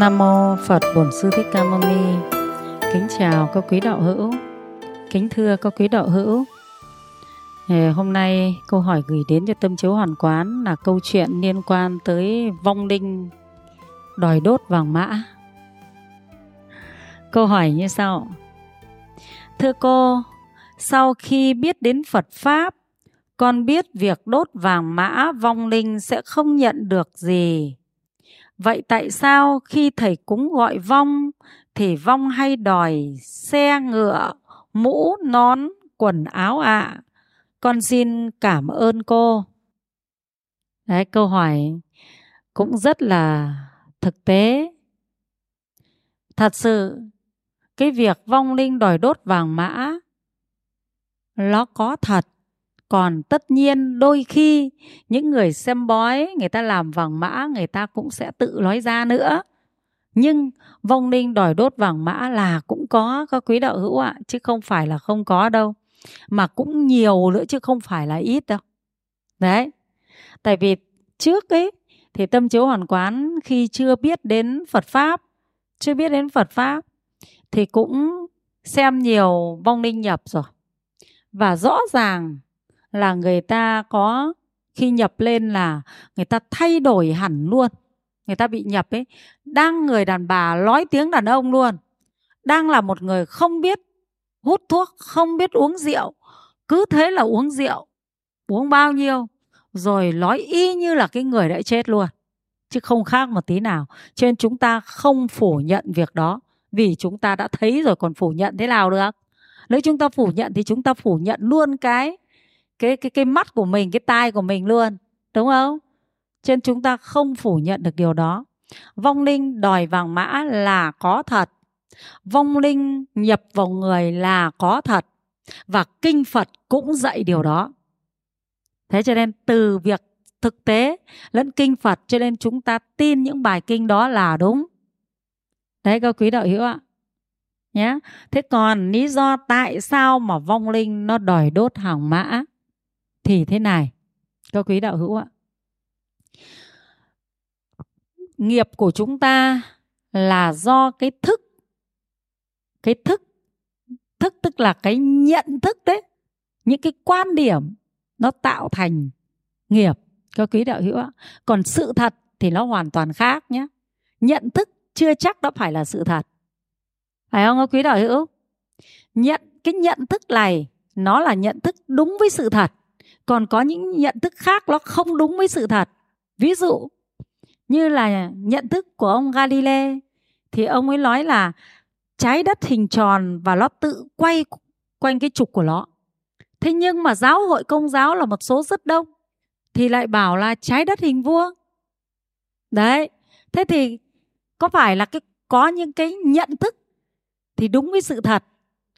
Nam mô Phật Bổn Sư Thích Ca Mâu Ni. Kính chào các quý đạo hữu. Kính thưa các quý đạo hữu. Ờ, hôm nay câu hỏi gửi đến cho tâm chiếu hoàn quán là câu chuyện liên quan tới vong linh đòi đốt vàng mã. Câu hỏi như sau. Thưa cô, sau khi biết đến Phật Pháp, con biết việc đốt vàng mã vong linh sẽ không nhận được gì Vậy tại sao khi thầy cúng gọi vong thì vong hay đòi xe ngựa, mũ, nón, quần áo ạ? À? Con xin cảm ơn cô. Đấy, câu hỏi cũng rất là thực tế. Thật sự, cái việc vong linh đòi đốt vàng mã nó có thật còn tất nhiên đôi khi những người xem bói, người ta làm vàng mã, người ta cũng sẽ tự nói ra nữa. Nhưng vong linh đòi đốt vàng mã là cũng có các quý đạo hữu ạ, chứ không phải là không có đâu. Mà cũng nhiều nữa chứ không phải là ít đâu. Đấy. Tại vì trước ấy thì tâm chiếu hoàn quán khi chưa biết đến phật pháp, chưa biết đến phật pháp thì cũng xem nhiều vong linh nhập rồi. Và rõ ràng là người ta có khi nhập lên là người ta thay đổi hẳn luôn. Người ta bị nhập ấy, đang người đàn bà nói tiếng đàn ông luôn, đang là một người không biết hút thuốc, không biết uống rượu, cứ thế là uống rượu, uống bao nhiêu, rồi nói y như là cái người đã chết luôn. Chứ không khác một tí nào. Cho nên chúng ta không phủ nhận việc đó, vì chúng ta đã thấy rồi còn phủ nhận thế nào được? Nếu chúng ta phủ nhận thì chúng ta phủ nhận luôn cái cái cái cái mắt của mình, cái tai của mình luôn, đúng không? Trên chúng ta không phủ nhận được điều đó. Vong linh đòi vàng mã là có thật. Vong linh nhập vào người là có thật. Và kinh phật cũng dạy điều đó. Thế cho nên từ việc thực tế lẫn kinh phật, cho nên chúng ta tin những bài kinh đó là đúng. Đấy, các quý đạo hữu ạ. Nhé thế còn lý do tại sao mà vong linh nó đòi đốt hàng mã? Thì thế này, các quý đạo hữu ạ. Nghiệp của chúng ta là do cái thức cái thức thức tức là cái nhận thức đấy. Những cái quan điểm nó tạo thành nghiệp, các quý đạo hữu ạ. Còn sự thật thì nó hoàn toàn khác nhé. Nhận thức chưa chắc đó phải là sự thật. Phải không, các quý đạo hữu? Nhận, cái nhận thức này nó là nhận thức đúng với sự thật còn có những nhận thức khác nó không đúng với sự thật. Ví dụ, như là nhận thức của ông Galilei, thì ông ấy nói là trái đất hình tròn và nó tự quay quanh cái trục của nó. Thế nhưng mà giáo hội công giáo là một số rất đông, thì lại bảo là trái đất hình vuông đấy, thế thì có phải là cái, có những cái nhận thức thì đúng với sự thật,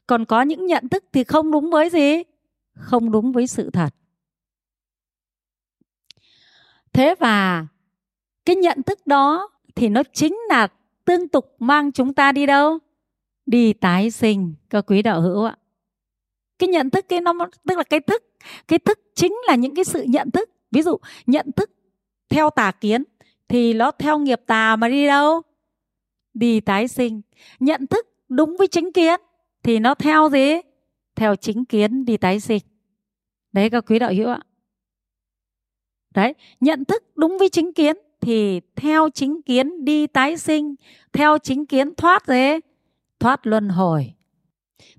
còn có những nhận thức thì không đúng với gì? Không đúng với sự thật thế và cái nhận thức đó thì nó chính là tương tục mang chúng ta đi đâu? Đi tái sinh, các quý đạo hữu ạ. Cái nhận thức cái nó tức là cái thức cái thức chính là những cái sự nhận thức. Ví dụ, nhận thức theo tà kiến thì nó theo nghiệp tà mà đi đâu? Đi tái sinh. Nhận thức đúng với chính kiến thì nó theo gì? Theo chính kiến đi tái sinh. Đấy, các quý đạo hữu ạ đấy, nhận thức đúng với chính kiến thì theo chính kiến đi tái sinh, theo chính kiến thoát thế, thoát luân hồi.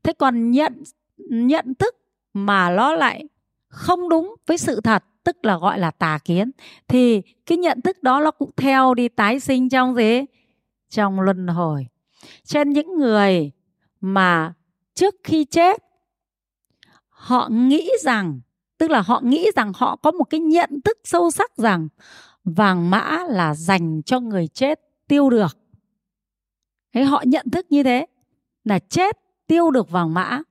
Thế còn nhận nhận thức mà nó lại không đúng với sự thật, tức là gọi là tà kiến, thì cái nhận thức đó nó cũng theo đi tái sinh trong gì? Trong luân hồi. Trên những người mà trước khi chết, họ nghĩ rằng tức là họ nghĩ rằng họ có một cái nhận thức sâu sắc rằng vàng mã là dành cho người chết tiêu được. Thế họ nhận thức như thế, là chết tiêu được vàng mã.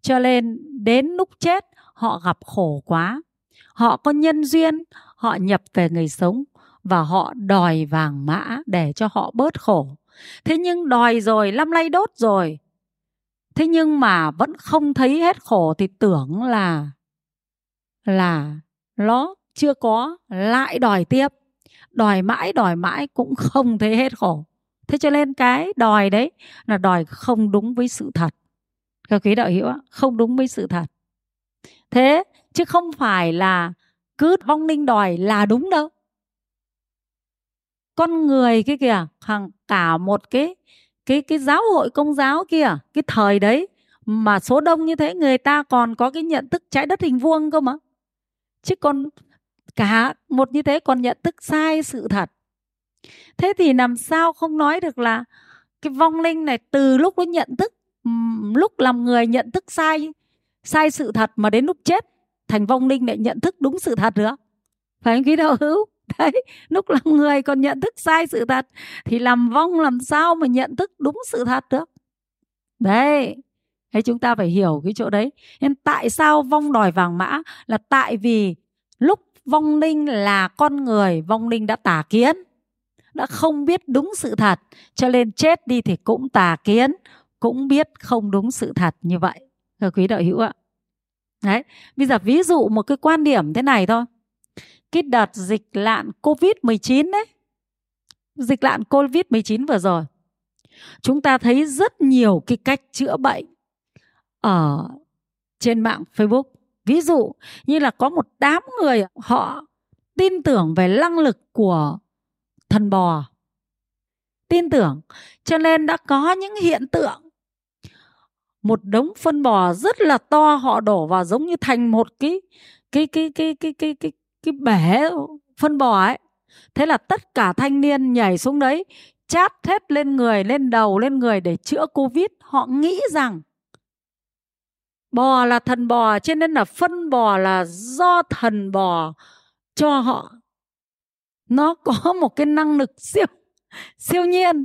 Cho nên đến lúc chết, họ gặp khổ quá. Họ có nhân duyên, họ nhập về người sống và họ đòi vàng mã để cho họ bớt khổ. Thế nhưng đòi rồi lâm lay đốt rồi. Thế nhưng mà vẫn không thấy hết khổ thì tưởng là là nó chưa có lại đòi tiếp. Đòi mãi đòi mãi cũng không thấy hết khổ. Thế cho nên cái đòi đấy là đòi không đúng với sự thật. Các quý đạo hiểu không đúng với sự thật. Thế chứ không phải là cứ vong linh đòi là đúng đâu. Con người cái kìa hàng cả một cái cái cái giáo hội công giáo kia, cái thời đấy mà số đông như thế, người ta còn có cái nhận thức trái đất hình vuông cơ mà chứ còn cả một như thế còn nhận thức sai sự thật. Thế thì làm sao không nói được là cái vong linh này từ lúc nó nhận thức lúc làm người nhận thức sai sai sự thật mà đến lúc chết, thành vong linh lại nhận thức đúng sự thật nữa. Phải không quý đạo hữu? Đấy, lúc làm người còn nhận thức sai sự thật, thì làm vong làm sao mà nhận thức đúng sự thật được? Đấy thế chúng ta phải hiểu cái chỗ đấy. Nên tại sao vong đòi vàng mã? Là tại vì lúc vong linh là con người, vong linh đã tà kiến, đã không biết đúng sự thật, cho nên chết đi thì cũng tà kiến, cũng biết không đúng sự thật như vậy. Thưa quý đạo hữu ạ. Đấy, bây giờ ví dụ một cái quan điểm thế này thôi. Cái đợt dịch lạn covid 19 đấy dịch lạn covid 19 vừa rồi, chúng ta thấy rất nhiều cái cách chữa bệnh ở trên mạng facebook. Ví dụ như là có một đám người họ tin tưởng về năng lực của thần bò. Tin tưởng. Cho nên đã có những hiện tượng. Một đống phân bò rất là to, họ đổ vào giống như thành một cái cái cái cái cái cái cái cái bể phân bò ấy. Thế là tất cả thanh niên nhảy xuống đấy, chát hết lên người, lên đầu, lên người để chữa covid. Họ nghĩ rằng bò là thần bò, cho nên là phân bò là do thần bò cho họ. Nó có một cái năng lực siêu siêu nhiên.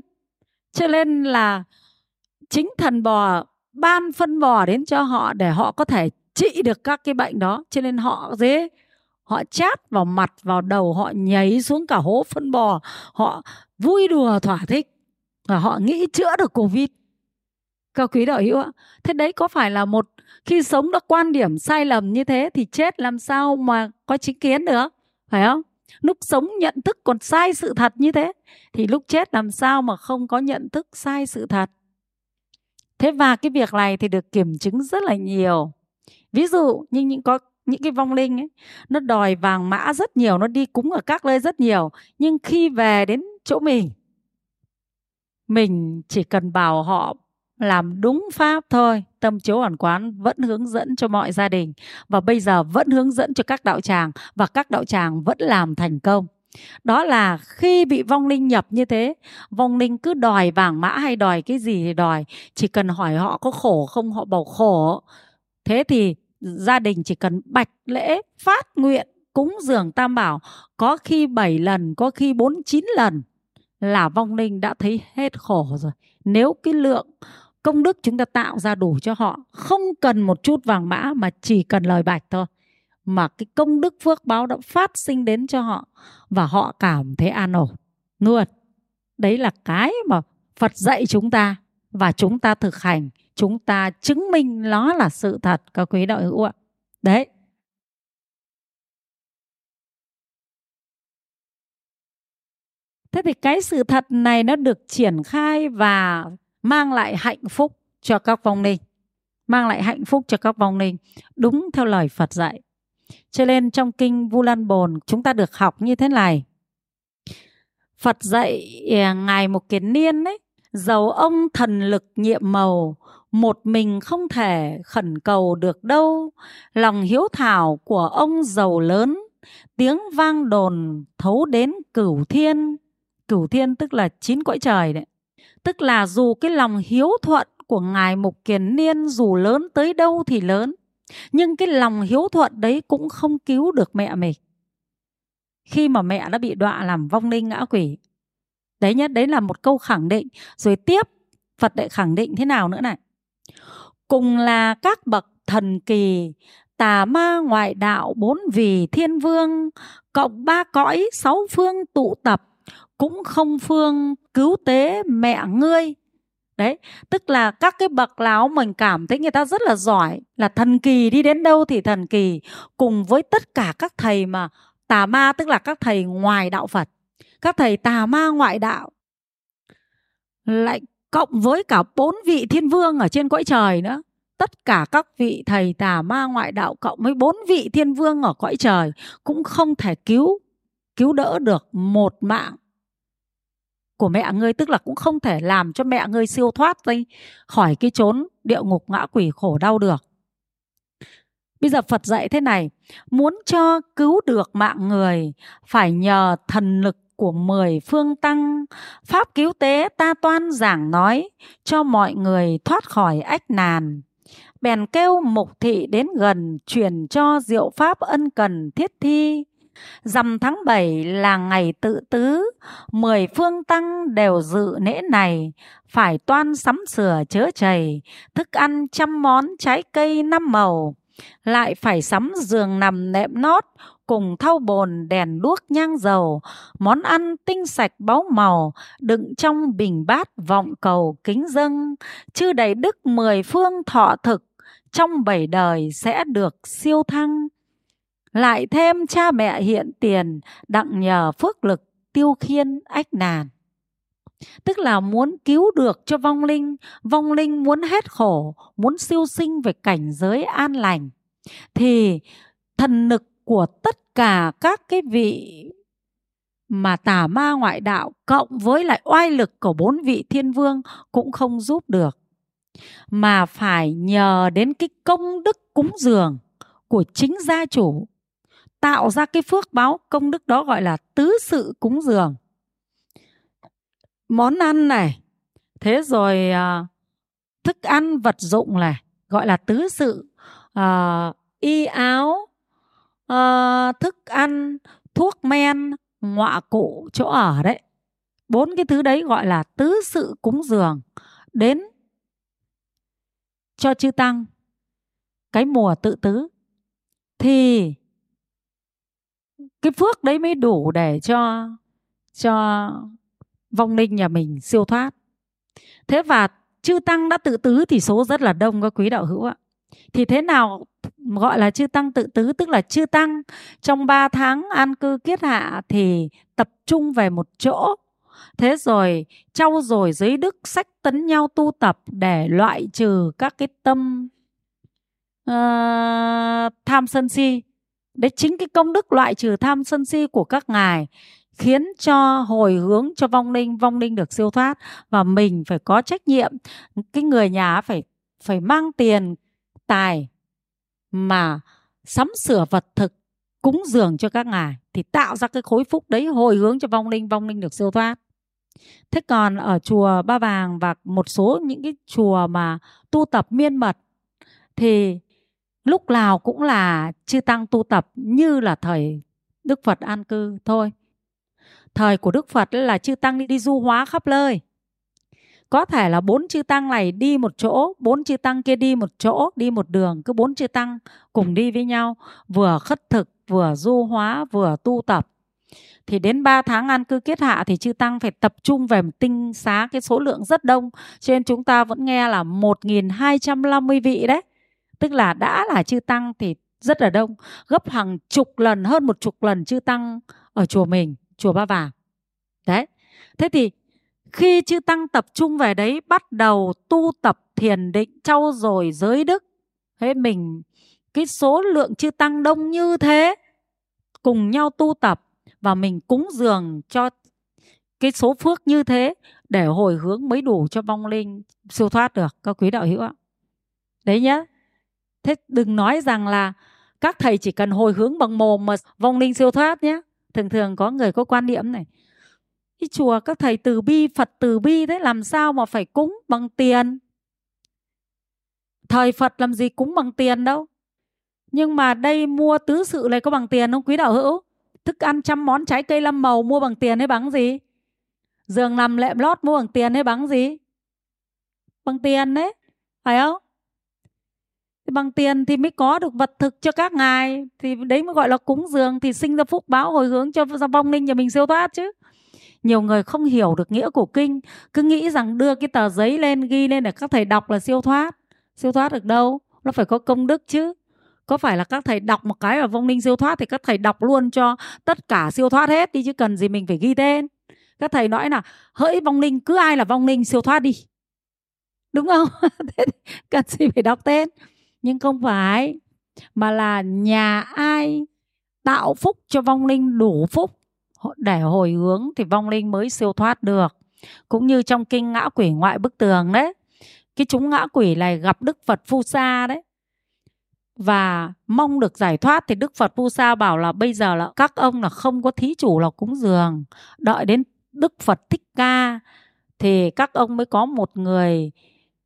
Cho nên là chính thần bò ban phân bò đến cho họ để họ có thể trị được các cái bệnh đó. Cho nên họ dễ họ chát vào mặt, vào đầu, họ nhảy xuống cả hố phân bò, họ vui đùa thỏa thích và họ nghĩ chữa được covid các quý đạo hữu ạ, thế đấy có phải là một, khi sống đã quan điểm sai lầm như thế thì chết làm sao mà có chính kiến được? Phải không? Lúc sống nhận thức còn sai sự thật như thế, thì lúc chết làm sao mà không có nhận thức sai sự thật? Thế và cái việc này thì được kiểm chứng rất là nhiều. Ví dụ như những có, những cái vong linh ấy, nó đòi vàng mã rất nhiều, nó đi cúng ở các nơi rất nhiều, nhưng khi về đến chỗ mình mình chỉ cần bảo họ làm đúng pháp thôi. Tâm chiếu hoàn quán vẫn hướng dẫn cho mọi gia đình và bây giờ vẫn hướng dẫn cho các đạo tràng và các đạo tràng vẫn làm thành công. Đó là khi bị vong linh nhập như thế, vong linh cứ đòi vàng mã hay đòi cái gì thì đòi. Chỉ cần hỏi họ có khổ không, họ bảo khổ. Thế thì gia đình chỉ cần bạch lễ, phát nguyện, cúng dường tam bảo. Có khi 7 lần, có khi 49 lần là vong linh đã thấy hết khổ rồi. Nếu cái lượng công đức chúng ta tạo ra đủ cho họ. Không cần một chút vàng mã, mà chỉ cần lời bạch thôi. Mà cái công đức phước báo đã phát sinh đến cho họ, và họ cảm thấy an ổn. Luôn. Đấy là cái mà phật dạy chúng ta, và chúng ta thực hành. Chúng ta chứng minh nó là sự thật, các quý đạo hữu ạ. Đấy. Thế thì cái sự thật này nó được triển khai và mang lại hạnh phúc cho các vong linh. Mang lại hạnh phúc cho các vong linh. Đúng theo lời Phật dạy. Cho nên trong kinh Vu Lan Bồn, chúng ta được học như thế này. Phật dạy à, ngài một kiến niên đấy dầu ông thần lực nhiệm màu, một mình không thể khẩn cầu được đâu. Lòng hiếu thảo của ông giàu lớn, tiếng vang đồn thấu đến cửu thiên. Cửu thiên tức là chín cõi trời đấy. Tức là dù cái lòng hiếu thuận của Ngài Mục Kiền Niên dù lớn tới đâu thì lớn, nhưng cái lòng hiếu thuận đấy cũng không cứu được mẹ mình. Khi mà mẹ đã bị đọa làm vong linh ngã quỷ. Đấy nhất, đấy là một câu khẳng định. Rồi tiếp, Phật lại khẳng định thế nào nữa này. Cùng là các bậc thần kỳ, tà ma ngoại đạo bốn vì thiên vương, cộng ba cõi sáu phương tụ tập, cũng không phương cứu tế mẹ ngươi. Đấy, tức là các cái bậc láo mình cảm thấy người ta rất là giỏi, là thần kỳ đi đến đâu thì thần kỳ, cùng với tất cả các thầy mà tà ma, tức là các thầy ngoài đạo phật, các thầy tà ma ngoại đạo, lại cộng với cả bốn vị thiên vương ở trên cõi trời nữa. Tất cả các vị thầy tà ma ngoại đạo cộng với bốn vị thiên vương ở cõi trời cũng không thể cứu cứu đỡ được một mạng của mẹ ngươi, tức là cũng không thể làm cho mẹ ngươi siêu thoát đi khỏi cái chốn địa ngục ngã quỷ khổ đau được. Bây giờ phật dạy thế này, muốn cho cứu được mạng người, phải nhờ thần lực của mười phương tăng, pháp cứu tế ta toan giảng nói cho mọi người thoát khỏi ách nàn bèn kêu mục thị đến gần truyền cho diệu pháp ân cần thiết thi. Dằm tháng 7 là ngày tự tứ, mười phương tăng đều dự lễ này, phải toan sắm sửa chớ chày, thức ăn trăm món trái cây năm màu, lại phải sắm giường nằm nệm nót, cùng thau bồn đèn đuốc nhang dầu, món ăn tinh sạch báu màu, đựng trong bình bát vọng cầu kính dâng, chư đầy đức mười phương thọ thực, trong bảy đời sẽ được siêu thăng lại thêm cha mẹ hiện tiền, đặng nhờ phước lực, tiêu khiên, ách nàn tức là muốn cứu được cho vong linh vong linh muốn hết khổ, muốn siêu sinh về cảnh giới an lành, thì thần lực của tất cả các cái vị mà tà ma ngoại đạo cộng với lại oai lực của bốn vị thiên vương cũng không giúp được. Mà phải nhờ đến cái công đức cúng dường của chính gia chủ tạo ra cái phước báo công đức đó gọi là tứ sự cúng dường. Món ăn này thế rồi à, thức ăn vật dụng này gọi là tứ sự à, y áo à, thức ăn thuốc men ngọa cụ chỗ ở đấy. Bốn cái thứ đấy gọi là tứ sự cúng dường. Đến cho chư tăng cái mùa tự tứ thì cái phước đấy mới đủ để cho cho vong linh nhà mình siêu thoát. Thế và chư tăng đã tự tứ thì số rất là đông các quý đạo hữu ạ. Thì thế nào gọi là chư tăng tự tứ? Tức là chư tăng trong 3 tháng an cư kiết hạ thì tập trung về một chỗ. Thế rồi trau dồi giới đức sách tấn nhau tu tập để loại trừ các cái tâm uh, tham sân si đấy chính cái công đức loại trừ tham sân si của các ngài khiến cho hồi hướng cho vong linh vong linh được siêu thoát và mình phải có trách nhiệm. Cái người nhà phải phải mang tiền, tài mà sắm sửa vật thực, cúng dường cho các ngài thì tạo ra cái khối phúc đấy hồi hướng cho vong linh vong linh được siêu thoát. Thế còn ở chùa ba vàng và một số những cái chùa mà tu tập miên mật thì lúc nào cũng là chư tăng tu tập như là thời Đức Phật an cư thôi. Thời của Đức Phật là chư tăng đi, đi du hóa khắp nơi. Có thể là bốn chư tăng này đi một chỗ, bốn chư tăng kia đi một chỗ, đi một đường, cứ bốn chư tăng cùng đi với nhau, vừa khất thực, vừa du hóa, vừa tu tập. Thì đến 3 tháng an cư kiết hạ thì chư tăng phải tập trung về một tinh xá cái số lượng rất đông. Cho nên chúng ta vẫn nghe là 1250 vị đấy tức là đã là chư tăng thì rất là đông, gấp hàng chục lần, hơn một chục lần chư tăng ở chùa mình, chùa ba vàng đấy. Thế thì khi chư tăng tập trung về đấy, bắt đầu tu tập thiền định trau dồi giới đức, thế mình, cái số lượng chư tăng đông như thế, cùng nhau tu tập và mình cúng dường cho cái số phước như thế để hồi hướng mới đủ cho vong linh siêu thoát được, các quý đạo hữu ạ. Đấy nhá thế đừng nói rằng là các thầy chỉ cần hồi hướng bằng mồm mà vong linh siêu thoát nhé. Thường thường có người có quan niệm này. Cái chùa, các thầy từ bi, phật từ bi thế, làm sao mà phải cúng bằng tiền? Thời phật làm gì cúng bằng tiền đâu. Nhưng mà đây mua tứ sự này có bằng tiền không quý đạo hữu? Thức ăn trăm món, trái cây lâm màu mua bằng tiền hay bằng gì? Giường nằm lệm lót mua bằng tiền hay bằng gì? Bằng tiền đấy, phải không? Bằng tiền thì mới có được vật thực cho các ngài. Thì đấy mới gọi là cúng dường, thì sinh ra phúc báo, hồi hướng cho ra vong linh nhà mình siêu thoát chứ. Nhiều người không hiểu được nghĩa của kinh, cứ nghĩ rằng đưa cái tờ giấy lên, ghi lên để các thầy đọc là siêu thoát. Siêu thoát được đâu? Nó phải có công đức chứ. Có phải là các thầy đọc một cái ở vong linh siêu thoát thì các thầy đọc luôn cho tất cả siêu thoát hết đi chứ cần gì mình phải ghi tên. Các thầy nói là hỡi vong linh, cứ ai là vong linh siêu thoát đi. Đúng không? Cần gì phải đọc tên? Nhưng không phải, mà là nhà ai tạo phúc cho vong linh đủ phúc. Để hồi hướng thì vong linh mới siêu thoát được. Cũng như trong kinh ngã quỷ ngoại bức tường đấy, cái chúng ngã quỷ này gặp đức phật phu sa đấy. Và mong được giải thoát thì đức phật phu sa bảo là bây giờ là các ông là không có thí chủ là cúng dường. Đợi đến đức phật thích ca thì các ông mới có một người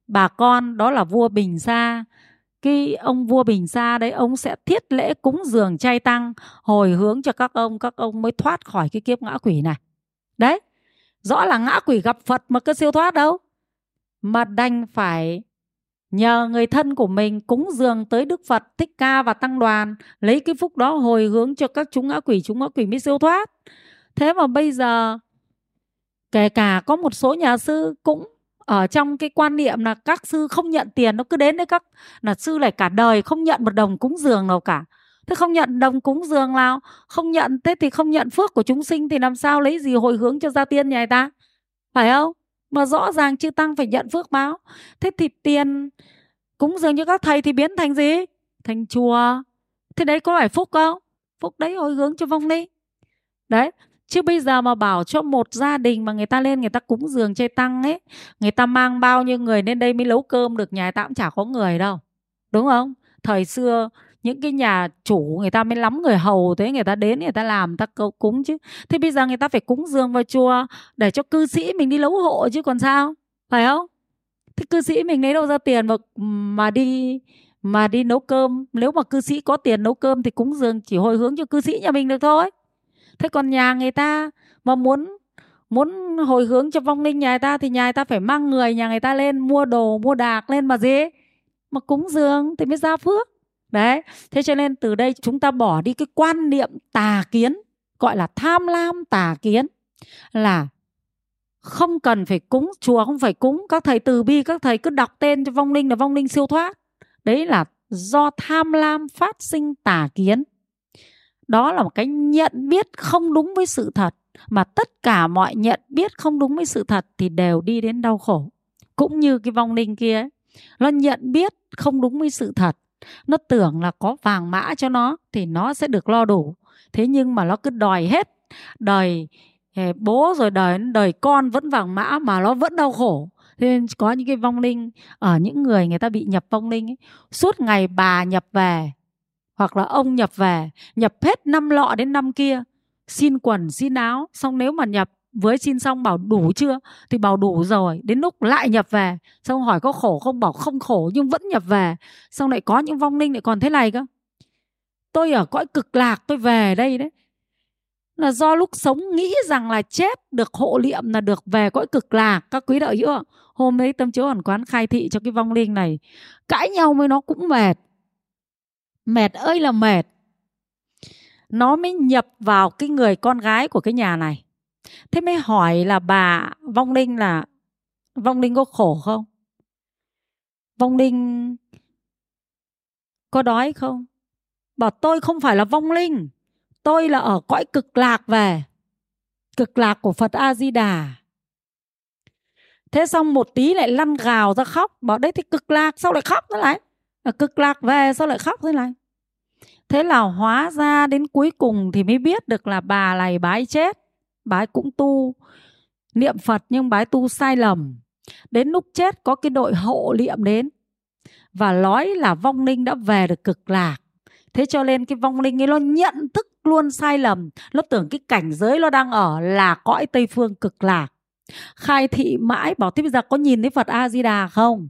bà con, đó là vua bình sa cái ông vua bình sa đấy, ông sẽ thiết lễ cúng dường chay tăng, hồi hướng cho các ông các ông mới thoát khỏi cái kiếp ngã quỷ này. Đấy, rõ là ngã quỷ gặp phật mà cứ siêu thoát đâu. Mà đành phải nhờ người thân của mình cúng dường tới Đức Phật, Thích Ca và Tăng đoàn, lấy cái phúc đó hồi hướng cho các chúng ngã quỷ, chúng ngã quỷ mới siêu thoát. Thế mà bây giờ, kể cả có một số nhà sư cũng ở trong cái quan niệm là các sư không nhận tiền nó cứ đến đấy các, là sư lại cả đời không nhận một đồng cúng dường nào cả. Thế không nhận đồng cúng dường nào, không nhận, thế thì không nhận phước của chúng sinh thì làm sao lấy gì hồi hướng cho gia tiên nhà ta? Phải không? Mà rõ ràng chư tăng phải nhận phước báo. Thế thì tiền cúng dường cho các thầy thì biến thành gì? Thành chùa. Thế đấy có phải phúc không? Phúc đấy hồi hướng cho vong linh. Đấy chứ bây giờ mà bảo cho một gia đình mà người ta lên người ta cúng giường chay tăng ấy, người ta mang bao nhiêu người lên đây mới nấu cơm được, nhà ta cũng chả có người đâu. Đúng không? Thời xưa, những cái nhà chủ người ta mới lắm người hầu thế, người ta đến người ta làm, người ta cúng chứ. Thế bây giờ người ta phải cúng dường vào chùa để cho cư sĩ mình đi lấu hộ chứ còn sao? Phải không? Thế cư sĩ mình lấy đâu ra tiền mà mà đi mà đi nấu cơm? Nếu mà cư sĩ có tiền nấu cơm thì cúng dường chỉ hồi hướng cho cư sĩ nhà mình được thôi thế còn nhà người ta mà muốn muốn hồi hướng cho vong linh nhà người ta thì nhà người ta phải mang người nhà người ta lên, mua đồ, mua đạc lên mà gì? Mà cúng dường thì mới ra phước. Đấy, thế cho nên từ đây chúng ta bỏ đi cái quan niệm tà kiến, gọi là tham lam tà kiến, là không cần phải cúng chùa, không phải cúng các thầy từ bi, các thầy cứ đọc tên cho vong linh là vong linh siêu thoát. Đấy là do tham lam phát sinh tà kiến đó là một cái nhận biết không đúng với sự thật mà tất cả mọi nhận biết không đúng với sự thật thì đều đi đến đau khổ. Cũng như cái vong linh kia ấy, nó nhận biết không đúng với sự thật nó tưởng là có vàng mã cho nó thì nó sẽ được lo đủ. Thế nhưng mà nó cứ đòi hết đời ờ, bố rồi đời đời con vẫn vàng mã mà nó vẫn đau khổ. Thế nên có những cái vong linh ở những người người ta bị nhập vong linh ấy, suốt ngày bà nhập về hoặc là ông nhập về, nhập hết năm lọ đến năm kia, xin quần, xin áo. Xong nếu mà nhập với xin xong bảo đủ chưa? Thì bảo đủ rồi. Đến lúc lại nhập về. Xong hỏi có khổ không? Bảo không khổ nhưng vẫn nhập về. Xong lại có những vong linh lại còn thế này cơ. Tôi ở cõi cực lạc tôi về đây đấy. Là do lúc sống nghĩ rằng là chết được hộ liệm là được về cõi cực lạc. Các quý đạo hữu hôm ấy tâm chiếu ẩn quán khai thị cho cái vong linh này. Cãi nhau với nó cũng mệt mệt ơi là mệt. Nó mới nhập vào cái người con gái của cái nhà này. Thế mới hỏi là bà vong linh là, vong linh có khổ không? Vong linh có đói không? Bảo, tôi không phải là vong linh. Tôi là ở cõi cực lạc về. Cực lạc của phật a di đà thế xong một tí lại lăn gào ra khóc. Bảo, đấy thì cực lạc sao lại khóc nữa lại cực lạc về, sao lại khóc thế này? Thế là hóa ra đến cuối cùng thì mới biết được là bà này bái chết, bái cũng tu, niệm phật nhưng bái tu sai lầm. Đến lúc chết có cái đội hộ niệm đến và nói là vong linh đã về được cực lạc. Thế cho nên cái vong linh ấy nó nhận thức luôn sai lầm. Nó tưởng cái cảnh giới nó đang ở là cõi tây phương cực lạc. Khai thị mãi, bảo thế bây giờ có nhìn thấy phật a di đà không?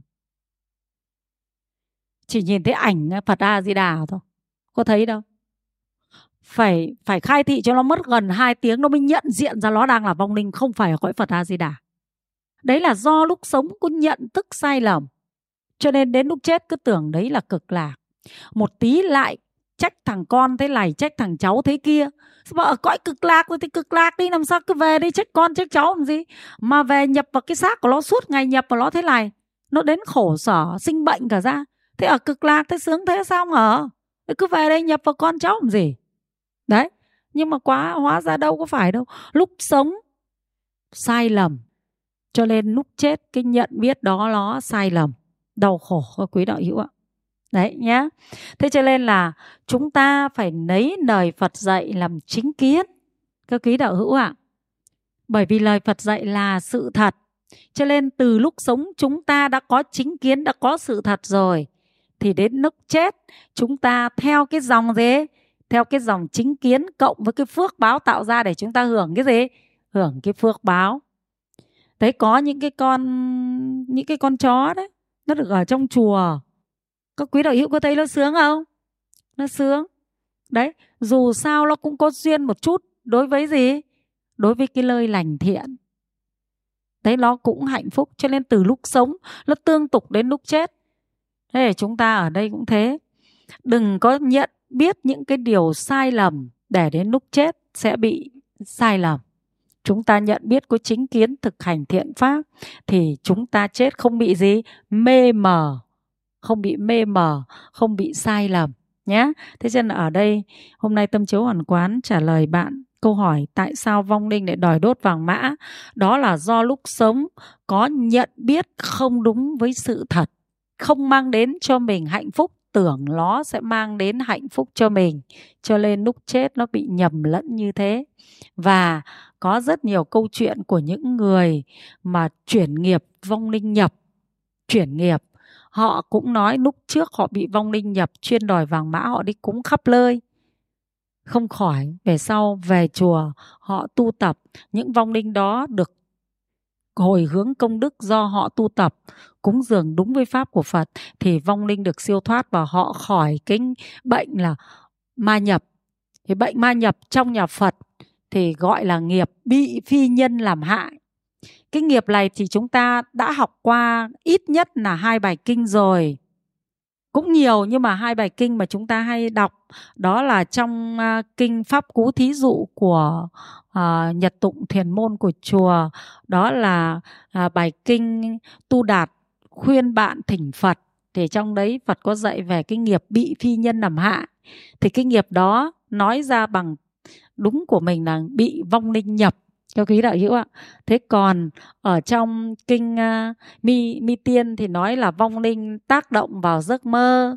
Chỉ nhìn thấy ảnh phật a di đà thôi có thấy đâu phải phải khai thị cho nó mất gần 2 tiếng nó mới nhận diện ra nó đang là vong linh không phải ở cõi Phật A Di Đà. Đấy là do lúc sống có nhận thức sai lầm. Cho nên đến lúc chết cứ tưởng đấy là cực lạc. Một tí lại trách thằng con thế này, trách thằng cháu thế kia. Mà ở cõi cực lạc rồi thì cực lạc đi làm sao cứ về đi trách con trách cháu làm gì. Mà về nhập vào cái xác của nó suốt ngày nhập vào nó thế này. Nó đến khổ sở, sinh bệnh cả ra. Thế ở cực lạc thế sướng thế sao mà? Ở? cứ về đây nhập vào con cháu làm gì? Đấy, nhưng mà quá, hóa ra đâu có phải đâu. Lúc sống, sai lầm. Cho nên lúc chết, cái nhận biết đó nó sai lầm. Đau khổ các quý đạo hữu ạ. Đấy nhá. Thế cho nên là chúng ta phải lấy lời phật dạy làm chính kiến, các quý đạo hữu ạ. Bởi vì lời phật dạy là sự thật. Cho nên từ lúc sống, chúng ta đã có chính kiến, đã có sự thật rồi thì đến lúc chết. Chúng ta theo cái dòng gì? Theo cái dòng chính kiến cộng với cái phước báo tạo ra để chúng ta hưởng cái gì? Hưởng cái phước báo. Đấy, có những cái con, những cái con chó đấy, nó được ở trong chùa. Các quý đạo hữu có thấy nó sướng không? Nó sướng. Đấy, dù sao nó cũng có duyên một chút đối với gì? Đối với cái lời lành thiện. Đấy, nó cũng hạnh phúc cho nên từ lúc sống, nó tương tục đến lúc chết thế chúng ta ở đây cũng thế. Đừng có nhận, biết những cái điều sai lầm để đến lúc chết sẽ bị sai lầm. Chúng ta nhận biết có chính kiến thực hành thiện pháp thì chúng ta chết không bị gì? Mê mờ. Không bị mê mờ, không bị sai lầm nhé thế nên ở đây, hôm nay tâm chiếu hoàn quán trả lời bạn câu hỏi tại sao vong linh lại đòi đốt vàng mã? Đó là do lúc sống có nhận biết không đúng với sự thật không mang đến cho mình hạnh phúc, tưởng nó sẽ mang đến hạnh phúc cho mình. Cho nên lúc chết nó bị nhầm lẫn như thế. Và có rất nhiều câu chuyện của những người mà chuyển nghiệp, vong linh nhập, chuyển nghiệp. Họ cũng nói lúc trước họ bị vong linh nhập, chuyên đòi vàng mã, họ đi cúng khắp nơi. Không khỏi về sau về chùa, họ tu tập. Những vong linh đó được hồi hướng công đức do họ tu tập, cúng dường đúng với pháp của Phật, thì vong linh được siêu thoát và họ khỏi cái bệnh là ma nhập. Thì bệnh ma nhập trong nhà Phật thì gọi là nghiệp bị phi nhân làm hại. Cái nghiệp này thì chúng ta đã học qua ít nhất là hai bài kinh rồi. Cũng nhiều nhưng mà hai bài kinh mà chúng ta hay đọc đó là trong uh, kinh Pháp Cú Thí Dụ của uh, Nhật Tụng Thiền Môn của chùa. Đó là uh, bài kinh Tu Đạt khuyên bạn thỉnh Phật. Thì trong đấy Phật có dạy về cái nghiệp bị phi nhân làm hại. Thì cái nghiệp đó nói ra bằng đúng của mình là bị vong linh nhập cho quý đạo hữu ạ. Thế còn ở trong kinh uh, mi mi tiên thì nói là vong linh tác động vào giấc mơ.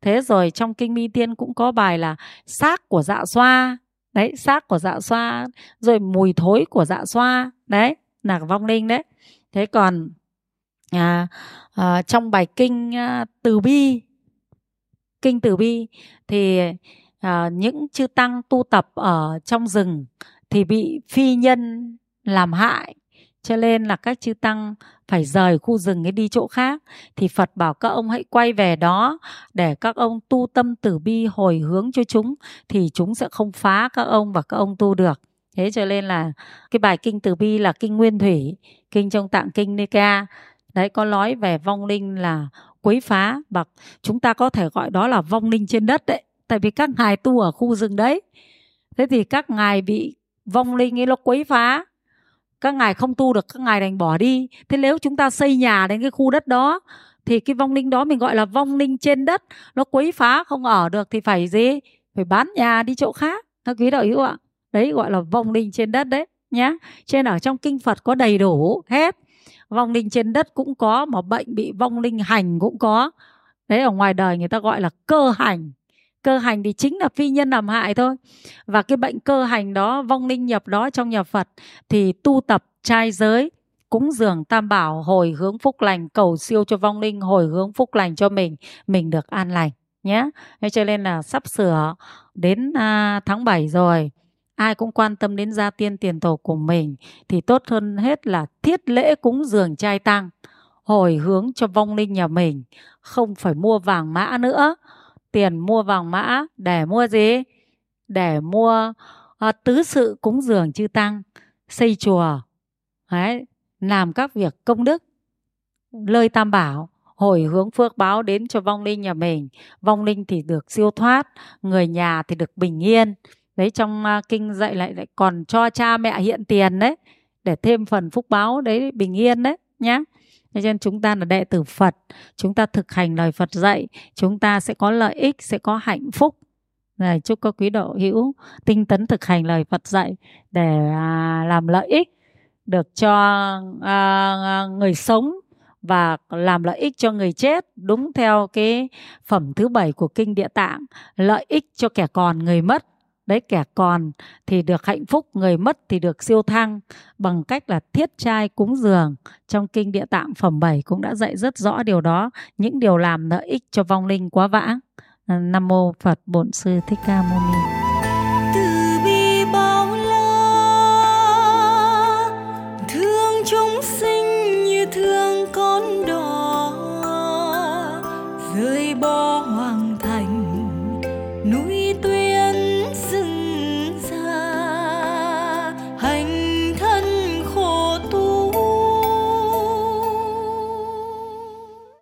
Thế rồi trong kinh mi tiên cũng có bài là xác của dạ xoa. Đấy xác của dạ xoa rồi mùi thối của dạ xoa. Đấy là vong linh đấy. Thế còn à, à, trong bài kinh à, từ bi kinh từ bi thì à, những chư tăng tu tập ở trong rừng thì bị phi nhân làm hại. Cho nên là các chư tăng phải rời khu rừng ấy đi chỗ khác. Thì Phật bảo các ông hãy quay về đó để các ông tu tâm tử bi hồi hướng cho chúng, thì chúng sẽ không phá các ông và các ông tu được. Thế cho nên là cái bài kinh từ bi là kinh nguyên thủy, kinh trong tạng kinh Nika đấy, có nói về vong linh là quấy phá và chúng ta có thể gọi đó là vong linh trên đất đấy, tại vì các ngài tu ở khu rừng đấy. Thế thì các ngài bị vong linh ấy, nó quấy phá. Các ngài không tu được, các ngài đành bỏ đi. Thế nếu chúng ta xây nhà đến cái khu đất đó, thì cái vong linh đó mình gọi là vong linh trên đất, nó quấy phá, không ở được thì phải gì? Phải bán nhà đi chỗ khác. Các quý đạo hữu ạ. Đấy, gọi là vong linh trên đất đấy nhé trên ở trong kinh phật có đầy đủ hết. Vong linh trên đất cũng có, mà bệnh bị vong linh hành cũng có. Đấy, ở ngoài đời người ta gọi là cơ hành cơ hành thì chính là phi nhân làm hại thôi. Và cái bệnh cơ hành đó vong linh nhập đó trong nhà phật thì tu tập trai giới cúng dường tam bảo hồi hướng phúc lành cầu siêu cho vong linh hồi hướng phúc lành cho mình mình được an lành nhé. Thế cho nên là sắp sửa đến à, tháng 7 rồi ai cũng quan tâm đến gia tiên tiền tổ của mình thì tốt hơn hết là thiết lễ cúng dường trai tăng hồi hướng cho vong linh nhà mình không phải mua vàng mã nữa tiền mua vàng mã để mua gì? Để mua à, tứ sự cúng dường chư tăng xây chùa. Đấy, làm các việc công đức lời tam bảo hồi hướng phước báo đến cho vong linh nhà mình. Vong linh thì được siêu thoát người nhà thì được bình yên. Đấy trong uh, kinh dạy lại lại còn cho cha mẹ hiện tiền đấy để thêm phần phúc báo đấy bình yên đấy nhá cho nên chúng ta là đệ tử Phật chúng ta thực hành lời Phật dạy chúng ta sẽ có lợi ích sẽ có hạnh phúc. Này chúc các quý độ hữu tinh tấn thực hành lời Phật dạy để à, làm lợi ích được cho à, à, người sống và làm lợi ích cho người chết. Đúng theo cái phẩm thứ bảy của kinh địa tạng lợi ích cho kẻ còn người mất đấy, kẻ còn thì được hạnh phúc, người mất thì được siêu thăng. Bằng cách là thiết trai cúng dường. Trong kinh địa tạng phẩm 7 cũng đã dạy rất rõ điều đó. Những điều làm lợi ích cho vong linh quá vãng. Nam mô phật bổn sư thích ca mâu ni.